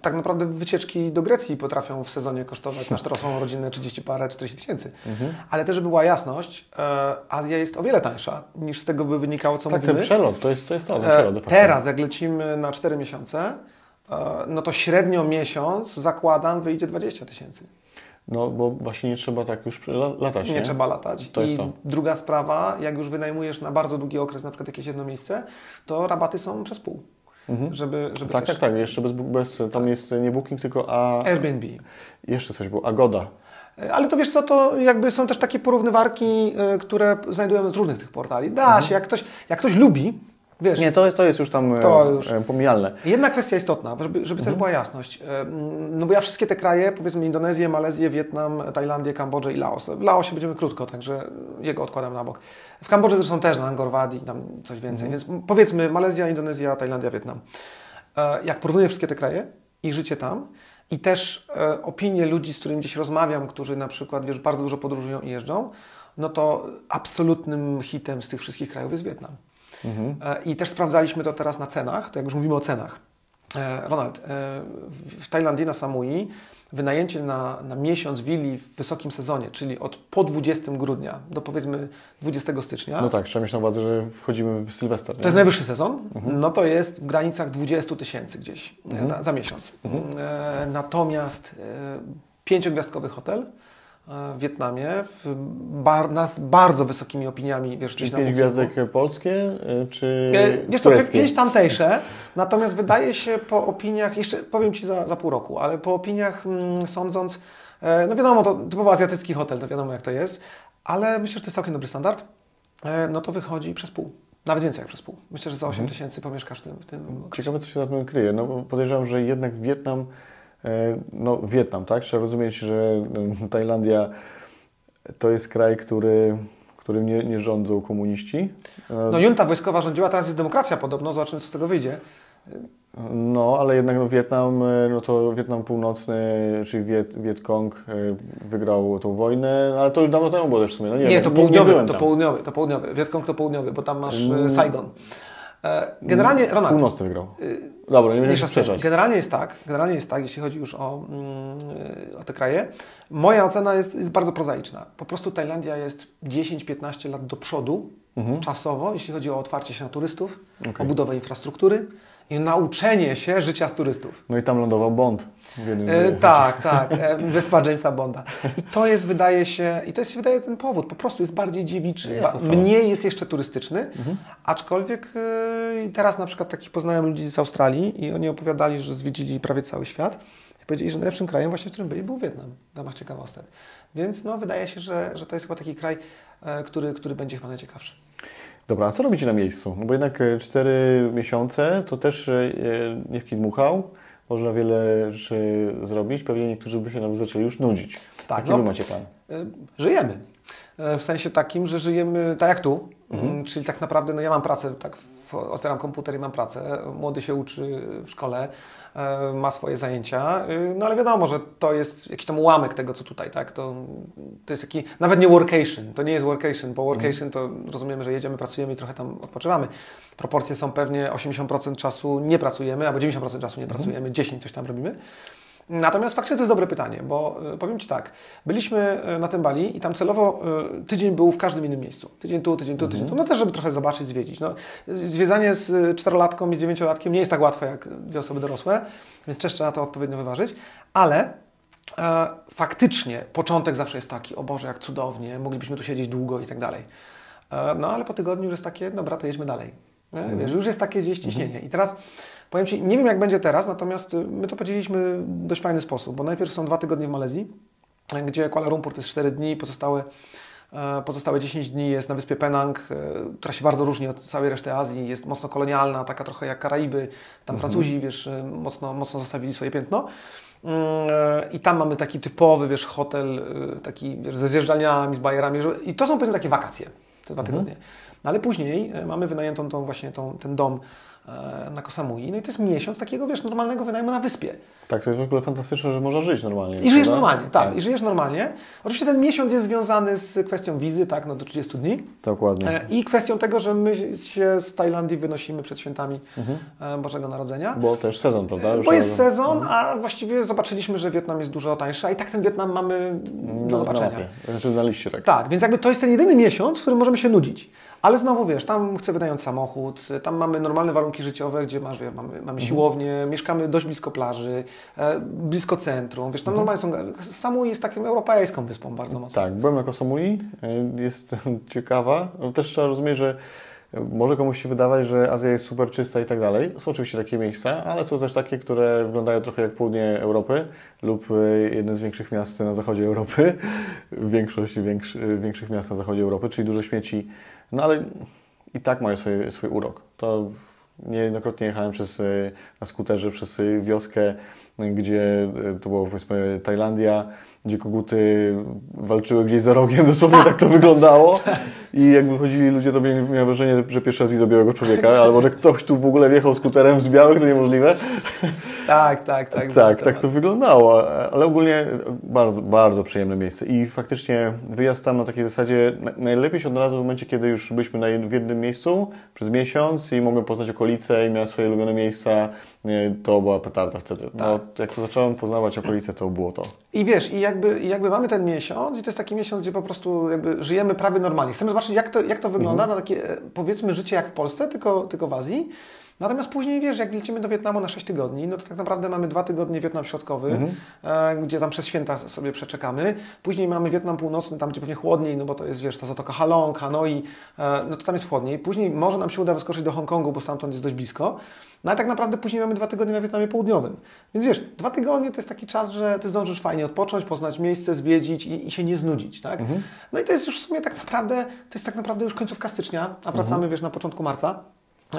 tak naprawdę wycieczki do Grecji potrafią w sezonie kosztować na czteroosobową rodzinę 30 parę, 40 tysięcy. Mhm. Ale też, żeby była jasność, e, Azja jest o wiele tańsza niż z tego by wynikało, co Tak, mówimy. ten przelot, to jest to, jest to ten przelot. Teraz, jak lecimy na 4 miesiące, e, no to średnio miesiąc, zakładam, wyjdzie 20 tysięcy. No bo właśnie nie trzeba tak już la- latać, Nie, nie? trzeba latać. To jest I to. druga sprawa, jak już wynajmujesz na bardzo długi okres, na przykład jakieś jedno miejsce, to rabaty są przez pół. Żeby, żeby Tak, też... tak, tak, jeszcze bez, bez tam jest nie booking, tylko a Airbnb. jeszcze coś było, Agoda. E, Ale to wiesz co, to jakby są też takie porównywarki, y, które znajdujemy z różnych tych portali. Da Mhm. się, jak ktoś, jak ktoś lubi, wiesz, Nie, to, to jest już tam To e, już. e, pomijalne. Jedna kwestia istotna, żeby, żeby też była jasność. Em, No bo ja wszystkie te kraje, powiedzmy Indonezję, Malezję, Wietnam, Tajlandię, Kambodżę i Laos. W Laosie będziemy krótko, także jego odkładam na bok. W Kambodży zresztą też na Angkor Wat i tam coś więcej. Więc powiedzmy Malezja, Indonezja, Tajlandia, Wietnam. E, Jak porównuję wszystkie te kraje i życie tam i też e, opinie ludzi, z którymi gdzieś rozmawiam, którzy na przykład wiesz, bardzo dużo podróżują i jeżdżą, no to absolutnym hitem z tych wszystkich krajów jest Wietnam. E, I też sprawdzaliśmy to teraz na cenach, to jak już mówimy o cenach. E, Ronald, e, w Tajlandii na Samui wynajęcie na, na miesiąc willi w wysokim sezonie, czyli od po 20 grudnia do powiedzmy 20 stycznia, No tak, trzeba mieć na uwadze, że wchodzimy w Sylwester. to jest najwyższy sezon, no to jest w granicach 20 tysięcy gdzieś e, za, za miesiąc. E, natomiast e, pięciogwiazdkowy hotel w Wietnamie w bar, na, z bardzo wysokimi opiniami, gdzieś na pięć gwiazdek polskie, y, czy E, Wiesz co, tureckie? pięć tamtejsze, natomiast wydaje się po opiniach, jeszcze powiem Ci za, za pół roku, ale po opiniach mm, sądząc, e, no wiadomo, to typowo azjatycki hotel, to wiadomo jak to jest, ale myślę, że to jest całkiem dobry standard, e, no to wychodzi przez pół. Nawet więcej jak przez pół. Myślę, że za 8 tysięcy pomieszkasz w tym, w tym. Ciekawe, co się za tym kryje. No, podejrzewam, że jednak Wietnam, e, no Wietnam, tak? Trzeba rozumieć, że e, Tajlandia to jest kraj, który, którym nie, nie rządzą komuniści. E, No junta wojskowa rządziła, teraz jest demokracja podobno, zobaczymy co z tego wyjdzie. No, ale jednak no, Wietnam, e, no to Wietnam Północny, czyli Wiet, Wietkong e, wygrał tą wojnę, ale to już dawno temu było też w sumie. No, nie, Nie, wiem, to nie południowy, byłem to południowy, to południowy. Wietkong to południowy, bo tam masz e, Mm. Saigon. E, Generalnie, Ronald, Północny wygrał. Dobra, nie będziemy się sprzeczać. Generalnie jest tak, generalnie jest tak, jeśli chodzi już o, mm, o te kraje. Moja ocena jest, jest bardzo prozaiczna. Po prostu Tajlandia jest 10-15 lat do przodu czasowo, jeśli chodzi o otwarcie się na turystów, Okej. o budowę infrastruktury i nauczenie się życia z turystów. No i tam lądował Bond. E, tak, tak. E, wyspa Jamesa Bonda. I to jest, wydaje się, i to jest, wydaje ten powód, po prostu jest bardziej dziewiczy. Jest mniej jest jeszcze turystyczny, aczkolwiek e, teraz na przykład takich poznałem ludzi z Australii i oni opowiadali, że zwiedzili prawie cały świat i powiedzieli, że najlepszym krajem właśnie, w którym byli, był Wietnam, w ramach ciekawostek. Więc no, wydaje się, że, że to jest chyba taki kraj, e, który, który będzie chyba najciekawszy. Dobra, a co robicie na miejscu? No bo jednak e, cztery miesiące to też e, nie w dmuchał. Można wiele rzeczy zrobić. Pewnie niektórzy by się nawet zaczęli już nudzić. Tak, Jaki no. wy macie plan? E, Żyjemy. E, W sensie takim, że żyjemy tak jak tu, Mm, czyli tak naprawdę, no ja mam pracę, tak otwieram komputer i mam pracę, młody się uczy w szkole, e, ma swoje zajęcia, e, no ale wiadomo, że to jest jakiś tam ułamek tego, co tutaj, tak, to, to jest taki, nawet nie workation, to nie jest workation, bo workation to rozumiemy, że jedziemy, pracujemy i trochę tam odpoczywamy. Proporcje są pewnie 80% czasu nie pracujemy, albo 90% czasu nie pracujemy, 10 coś tam robimy. Natomiast faktycznie to jest dobre pytanie, bo y, powiem Ci tak, byliśmy y, na tym Bali i tam celowo y, tydzień był w każdym innym miejscu. Tydzień tu, tydzień tu, tydzień tu, no też żeby trochę zobaczyć, zwiedzić. No, zwiedzanie z czterolatką i z dziewięciolatkiem nie jest tak łatwe jak dwie osoby dorosłe, więc też trzeba to odpowiednio wyważyć, ale e, faktycznie początek zawsze jest taki, o Boże, jak cudownie, moglibyśmy tu siedzieć długo i tak dalej. E, no ale po tygodniu już jest takie, dobra, to jedźmy dalej. Nie? Wiesz, już jest takie gdzieś ciśnienie. I teraz powiem Ci, nie wiem jak będzie teraz, natomiast y, my to podzieliliśmy w dość fajny sposób, bo najpierw są dwa tygodnie w Malezji, gdzie Kuala Lumpur to jest 4 dni, pozostałe, e, pozostałe 10 dni jest na wyspie Penang, e, która się bardzo różni od całej reszty Azji, jest mocno kolonialna, taka trochę jak Karaiby, tam Francuzi, wiesz, y, mocno, mocno zostawili swoje piętno. Mm, e, I tam mamy taki typowy, wiesz, hotel, y, taki wiesz, ze zjeżdżalniami, z bajerami. I to są powiedzmy takie wakacje, te dwa tygodnie. No ale później mamy wynajętą tą właśnie tą, ten dom na Kosamui. No i to jest miesiąc takiego, wiesz, normalnego wynajmu na wyspie. Tak, to jest w ogóle fantastyczne, że można żyć normalnie. I żyjesz normalnie, tak, i żyjesz normalnie. Oczywiście ten miesiąc jest związany z kwestią wizy, tak, no do 30 dni. Dokładnie. E, I kwestią tego, że my się z Tajlandii wynosimy przed świętami e, Bożego Narodzenia. Bo też sezon, prawda? Już Bo jest razem- sezon, a właściwie zobaczyliśmy, że Wietnam jest dużo tańszy, a i tak ten Wietnam mamy do No, Na zobaczenia. mapie. Znaczy na liście, tak. Tak, więc jakby to jest ten jedyny miesiąc, w którym możemy się nudzić. Ale znowu wiesz, tam chcę wynająć samochód, tam mamy normalne warunki życiowe, gdzie masz, wie, mamy, Mhm. mamy siłownię, mieszkamy dość blisko plaży, e, blisko centrum, wiesz, tam Mhm. normalnie są, Samui jest taką europejską wyspą bardzo mocno. Tak, byłem na Kosamui, y, jest [LAUGHS] ciekawa. Też trzeba rozumieć, że y, może komuś się wydawać, że Azja jest super czysta i tak dalej. Są oczywiście takie miejsca, ale są też takie, które wyglądają trochę jak południe Europy lub y, jedne z większych miast na zachodzie Europy. [LAUGHS] Większość większy, większych miast na zachodzie Europy, czyli dużo śmieci. No ale i tak mają swój, swój urok. To niejednokrotnie jechałem przez, y, na skuterze przez y, wioskę, gdzie y, to było powiedzmy Tajlandia, gdzie koguty walczyły gdzieś za rogiem, dosłownie tak to wyglądało. [LAUGHS] I jak wychodzili ludzie, to miałem wrażenie, że pierwszy raz widzę białego człowieka, [LAUGHS] albo że ktoś tu w ogóle wjechał skuterem z białych, to niemożliwe. [LAUGHS] Tak, tak, tak. Tak, tak to wyglądało, ale ogólnie bardzo, bardzo przyjemne miejsce i faktycznie wyjazd tam na takiej zasadzie na- najlepiej się odnalazł w momencie, kiedy już byliśmy w jednym miejscu przez miesiąc i mogłem poznać okolice i miałem swoje ulubione miejsca, to była petarda wtedy. No, Tak. jak zacząłem poznawać okolice, to było to. I wiesz, i jakby, i jakby mamy ten miesiąc i to jest taki miesiąc, gdzie po prostu jakby żyjemy prawie normalnie. Chcemy zobaczyć, jak to, jak to wygląda na takie, e, powiedzmy, życie jak w Polsce, tylko, tylko w Azji. Natomiast później, wiesz, jak lecimy do Wietnamu na 6 tygodni, no to tak naprawdę mamy dwa tygodnie Wietnam Środkowy, e, gdzie tam przez święta sobie przeczekamy. Później mamy Wietnam Północny, tam gdzie pewnie chłodniej, no bo to jest, wiesz, ta Zatoka Halong, Hanoi, e, no to tam jest chłodniej. Później może nam się uda wyskoczyć do Hongkongu, bo stamtąd jest dość blisko. No ale tak naprawdę później mamy dwa tygodnie na Wietnamie Południowym. Więc wiesz, dwa tygodnie to jest taki czas, że ty zdążysz fajnie odpocząć, poznać miejsce, zwiedzić i, i się nie znudzić, tak? No i to jest już w sumie tak naprawdę, to jest tak naprawdę już końcówka stycznia, a wracamy, wiesz, na początku marca.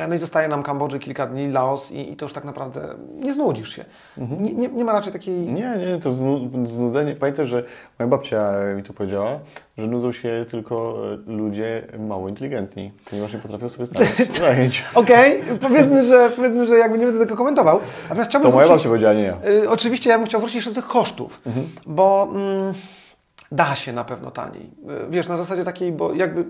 No i zostaje nam Kambodży kilka dni, Laos i, i to już tak naprawdę nie znudzisz się. Nie, nie, nie ma raczej takiej... Nie, nie, to znu- znudzenie. Pamiętam, że moja babcia mi to powiedziała, że nudzą się tylko e, ludzie mało inteligentni, ponieważ nie potrafią sobie znaleźć [LAUGHS] zajęć. Okej, powiedzmy, że, powiedzmy, że jakby nie będę tego komentował. Natomiast chciałbym To moja wrócić- babcia powiedziała, nie ja. Y, oczywiście ja bym chciał wrócić jeszcze do tych kosztów, bo mm, da się na pewno taniej. Y, wiesz, na zasadzie takiej, bo jakby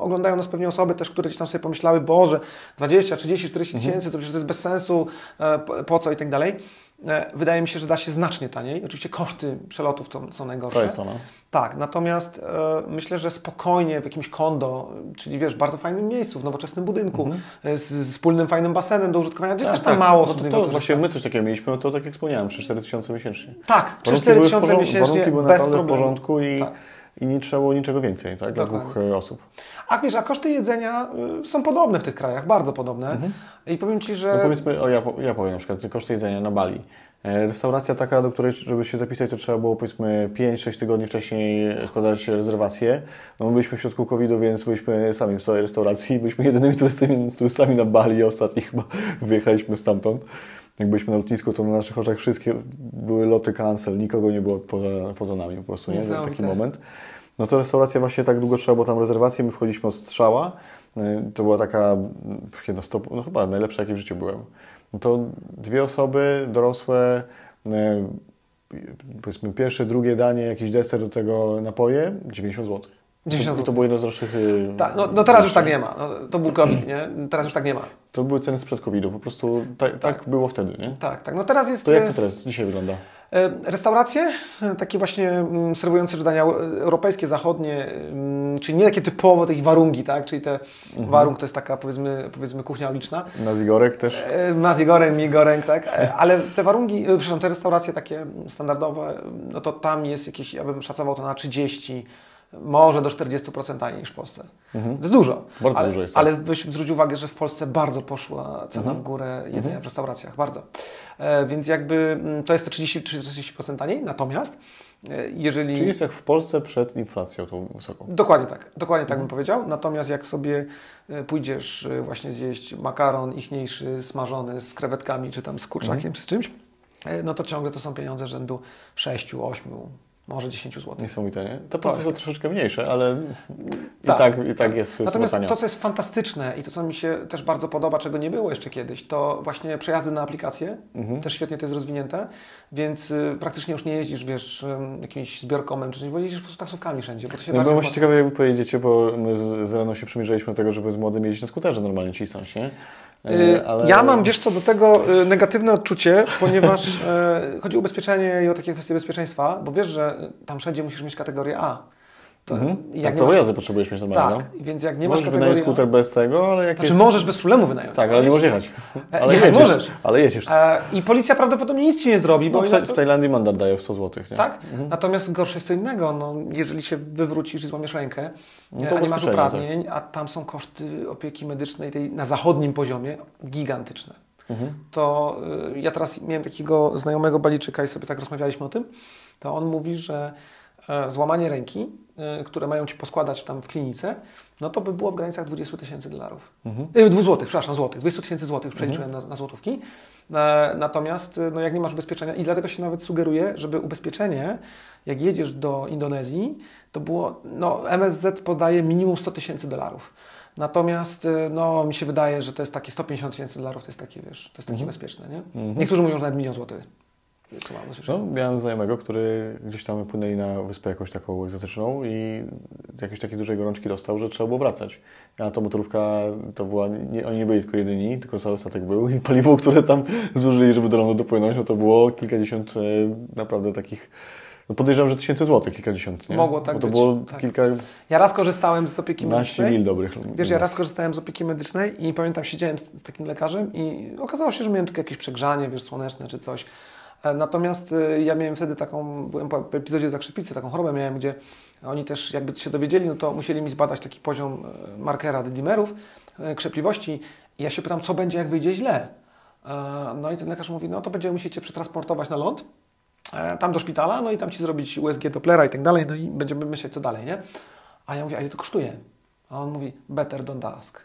oglądają nas pewnie osoby też, które gdzieś tam sobie pomyślały, Boże, 20, 30, 40 tysięcy, to przecież to jest bez sensu, e, po, co i tak dalej. E, Wydaje mi się, że da się znacznie taniej. Oczywiście koszty przelotów są, są najgorsze. To jest ono. Tak, natomiast e, myślę, że spokojnie w jakimś kondo, czyli wiesz, w bardzo fajnym miejscu, w nowoczesnym budynku, e, z, z wspólnym fajnym basenem do użytkowania, gdzie też tam mało no to, to. Właśnie my coś takiego mieliśmy, no to tak jak wspomniałem, 3-4 tysiące miesięcznie. Tak, Warunki 3-4 były w tysiące miesięcznie bez naprawdę w problemu. porządku i, Tak. I nie trzeba było niczego więcej, tak? Dla Dokładnie. dwóch e, osób. A wiesz, a koszty jedzenia y, są podobne w tych krajach, bardzo podobne. I powiem Ci, że... No powiedzmy, o ja, ja powiem na przykład, koszty jedzenia na Bali. E, Restauracja taka, do której, żeby się zapisać, to trzeba było powiedzmy 5-6 tygodni wcześniej składać rezerwację. No my byliśmy w środku COVID-u, więc byliśmy sami w swojej restauracji. Byliśmy jedynymi turystami, turystami na Bali. Ostatni chyba wyjechaliśmy stamtąd. Jak byliśmy na lotnisku, to na naszych oczach wszystkie były loty cancel, nikogo nie było poza, poza nami po prostu, nie? Taki moment. No to restauracja właśnie tak długo trzeba było tam rezerwację, my wchodziliśmy od strzała. Y, To była taka jednostop, no chyba najlepsza, jakiej w życiu byłem. No to dwie osoby dorosłe, y, powiedzmy pierwsze, drugie danie, jakiś deser do tego napoje, 90 zł. 90 I to było jedno z droższych. y, Ta, no, no teraz już tak nie ma. No, to był COVID, nie? Teraz już tak nie ma. To były ceny sprzed COVID-u, po prostu ta, tak. było wtedy, nie? Tak, tak. No teraz jest... To jak e, to teraz dzisiaj wygląda? E, Restauracje, takie właśnie mm, serwujące dania europejskie, zachodnie, czyli nie takie typowo tych warungi, tak? Czyli te warung to jest taka powiedzmy, powiedzmy kuchnia uliczna. Na Zigorek też? Mas Igorem, Migorem, tak? E, Ale te warunki, e, przepraszam, te restauracje takie standardowe, no to tam jest jakieś, ja bym szacował to na 30, może do 40% taniej niż w Polsce. To jest dużo. Bardzo ale, dużo jest, tak. Ale weź zwróć uwagę, że w Polsce bardzo poszła cena w górę jedzenia w restauracjach, bardzo. E, więc jakby mm, to jest te 30-40% taniej, natomiast e, jeżeli... Czyli jest jak w Polsce przed inflacją tą wysoką. Dokładnie tak, dokładnie tak bym powiedział. Natomiast jak sobie e, pójdziesz e, właśnie zjeść makaron ichniejszy, smażony z krewetkami, czy tam z kurczakiem, czy z czymś, no to ciągle to są pieniądze rzędu 6, 8, może 10 zł. Niesamowite, nie? To To procent jest są troszeczkę mniejsze, ale i Tak, tak, i tak jest Natomiast to, co jest fantastyczne i to, co mi się też bardzo podoba, czego nie było jeszcze kiedyś, to właśnie przejazdy na aplikacje. Mhm. Też świetnie to jest rozwinięte, więc y, praktycznie już nie jeździsz, wiesz, jakimś zbiorkomem czy czymś, bo jeździsz po prostu taksówkami wszędzie, bo to się No byłem ciekawy, jak pojedziecie, bo my z Zeleną się przymierzaliśmy do tego, żeby z młodym jeździć na skuterze normalnie cisnąć, nie? E, Y, Ja mam, wiesz co, do tego y, negatywne odczucie, ponieważ e, chodzi o ubezpieczenie i o takie kwestie bezpieczeństwa, bo wiesz, że tam wszędzie musisz mieć kategorię A. To, Mhm. jak tak, nie prawo masz, jazdy potrzebujesz mieć normalnie, tak, no. więc jak nie masz Możesz wynająć kategorii skuter bez tego, ale jak znaczy jest... możesz bez problemu wynająć. Tak, ale nie możesz jechać. E, Ale jechać jedziesz, możesz. ale jedziesz. E, I policja prawdopodobnie nic ci nie zrobi, bo No, w, w Tajlandii mandat daje w 100 zł, nie? Tak? Natomiast gorsze jest co innego. No, jeżeli się wywrócisz i złamiesz rękę, No to a nie masz uprawnień, a tam są koszty opieki medycznej tej na zachodnim poziomie gigantyczne. Mhm. To y, ja teraz miałem takiego znajomego Baliczyka i sobie tak rozmawialiśmy o tym, to on mówi, że e, złamanie ręki, y, które mają ci poskładać tam w klinice, no to by było w granicach 20 tysięcy dolarów. Mhm. Y, 2 złotych, przepraszam, złotych. 20 tysięcy złotych już przeliczyłem na, na złotówki. E, Natomiast y, no jak nie masz ubezpieczenia i dlatego się nawet sugeruje, żeby ubezpieczenie, jak jedziesz do Indonezji, to było, no MSZ podaje minimum 100 tysięcy dolarów. Natomiast y, no, mi się wydaje, że to jest takie 150 tysięcy dolarów, to jest takie, wiesz, to jest takie bezpieczne, nie? Niektórzy mówią, że nawet milion złotych. No, miałem znajomego, który gdzieś tam płynęli na wyspę jakąś taką egzotyczną i jakiejś takiej dużej gorączki dostał, że trzeba było wracać. A ta motorówka to była, nie, oni nie byli tylko jedyni, tylko cały statek był i paliwo, które tam zużyli, żeby do lądu dopłynąć, no to było kilkadziesiąt e, naprawdę takich, no podejrzewam, że tysięcy złotych, kilkadziesiąt, nie? Mogło tak Bo to być, było tak. kilka, Ja raz korzystałem z opieki medycznej. mil dobrych. Wiesz, ja raz korzystałem z opieki medycznej i pamiętam, siedziałem z, z takim lekarzem i okazało się, że miałem tylko jakieś przegrzanie, wiesz, słoneczne czy coś. E, Natomiast e, ja miałem wtedy taką, byłem po epizodzie zakrzepicy, taką chorobę miałem, gdzie oni też jakby się dowiedzieli, no to musieli mi zbadać taki poziom e, markera dimerów, krzepliwości i ja się pytam, co będzie, jak wyjdzie źle. No i ten lekarz mówi, no to będziemy musieli Cię przetransportować na ląd, tam do szpitala, no i tam Ci zrobić USG Dopplera i tak dalej, no i będziemy myśleć, co dalej, nie? A ja mówię, a ile to kosztuje? A on mówi, better don't ask.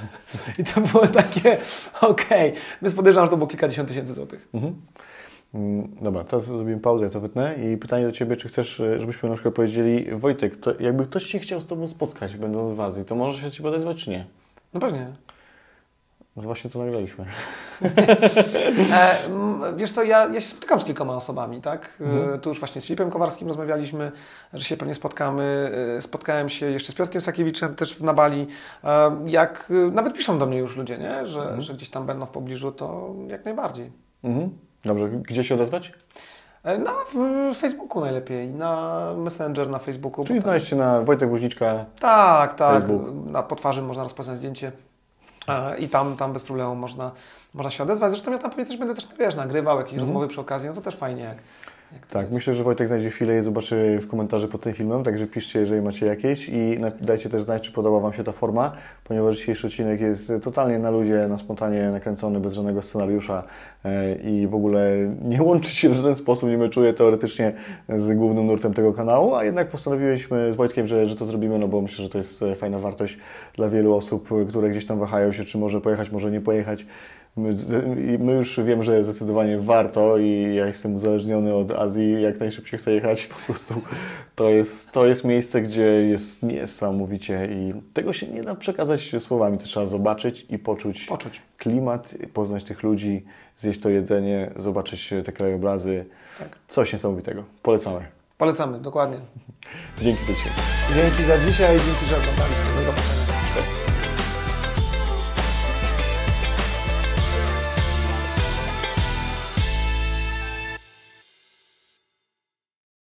[LAUGHS] I to było takie, [LAUGHS] okej, więc podejrzewam, że to było kilkadziesiąt tysięcy złotych. Mhm. Mm, Dobra, teraz zrobimy pauzę, ja to wytnę i pytanie do Ciebie, czy chcesz, e, żebyśmy na przykład powiedzieli, Wojtek, to jakby ktoś się chciał z Tobą spotkać, będąc w Azji, to może się Ciebie odezwać, czy nie? No pewnie. No właśnie to nagraliśmy. [LAUGHS] E, wiesz co, ja, ja się spotykam z kilkoma osobami, tak? E, Mhm. Tu już właśnie z Filipem Kowarskim rozmawialiśmy, że się pewnie spotkamy. E, Spotkałem się jeszcze z Piotrkiem Sakiewiczem też na Bali. Jak nawet piszą do mnie już ludzie, nie? Że, Mhm. że gdzieś tam będą w pobliżu, to jak najbardziej. Mhm. Dobrze, gdzie się odezwać? E, Na Facebooku najlepiej, na Messenger na Facebooku. Czyli znaleźć się na Wojtek Woźniczka. Tak, tak. Facebook. Na potwarzy można rozpoznać zdjęcie. E, I tam, tam bez problemu można, można się odezwać. Zresztą ja tam pewnie też będę też wiesz, nagrywał jakieś Mhm. rozmowy przy okazji, no to też fajnie jak, Tak, jest. myślę, że Wojtek znajdzie chwilę i zobaczy w komentarzu pod tym filmem, także piszcie, jeżeli macie jakieś i dajcie też znać, czy podoba Wam się ta forma, ponieważ dzisiejszy odcinek jest totalnie na ludzie, na spontanie nakręcony, bez żadnego scenariusza e, i w ogóle nie łączy się w żaden sposób, nie meczuje teoretycznie z głównym nurtem tego kanału, a jednak postanowiliśmy z Wojtkiem, że, że to zrobimy, no bo myślę, że to jest fajna wartość dla wielu osób, które gdzieś tam wahają się, czy może pojechać, może nie pojechać. My, już wiem, że zdecydowanie warto i ja jestem uzależniony od Azji, jak najszybciej chcę jechać. Po prostu to jest, to jest miejsce, gdzie jest niesamowicie i tego się nie da przekazać słowami. To trzeba zobaczyć i poczuć Poczuć. klimat, poznać tych ludzi, zjeść to jedzenie, zobaczyć te krajobrazy. Tak. Coś niesamowitego. Polecamy. Polecamy, dokładnie. [LAUGHS] Dzięki za dzisiaj. Dzięki za dzisiaj, dzięki, że oglądaliście.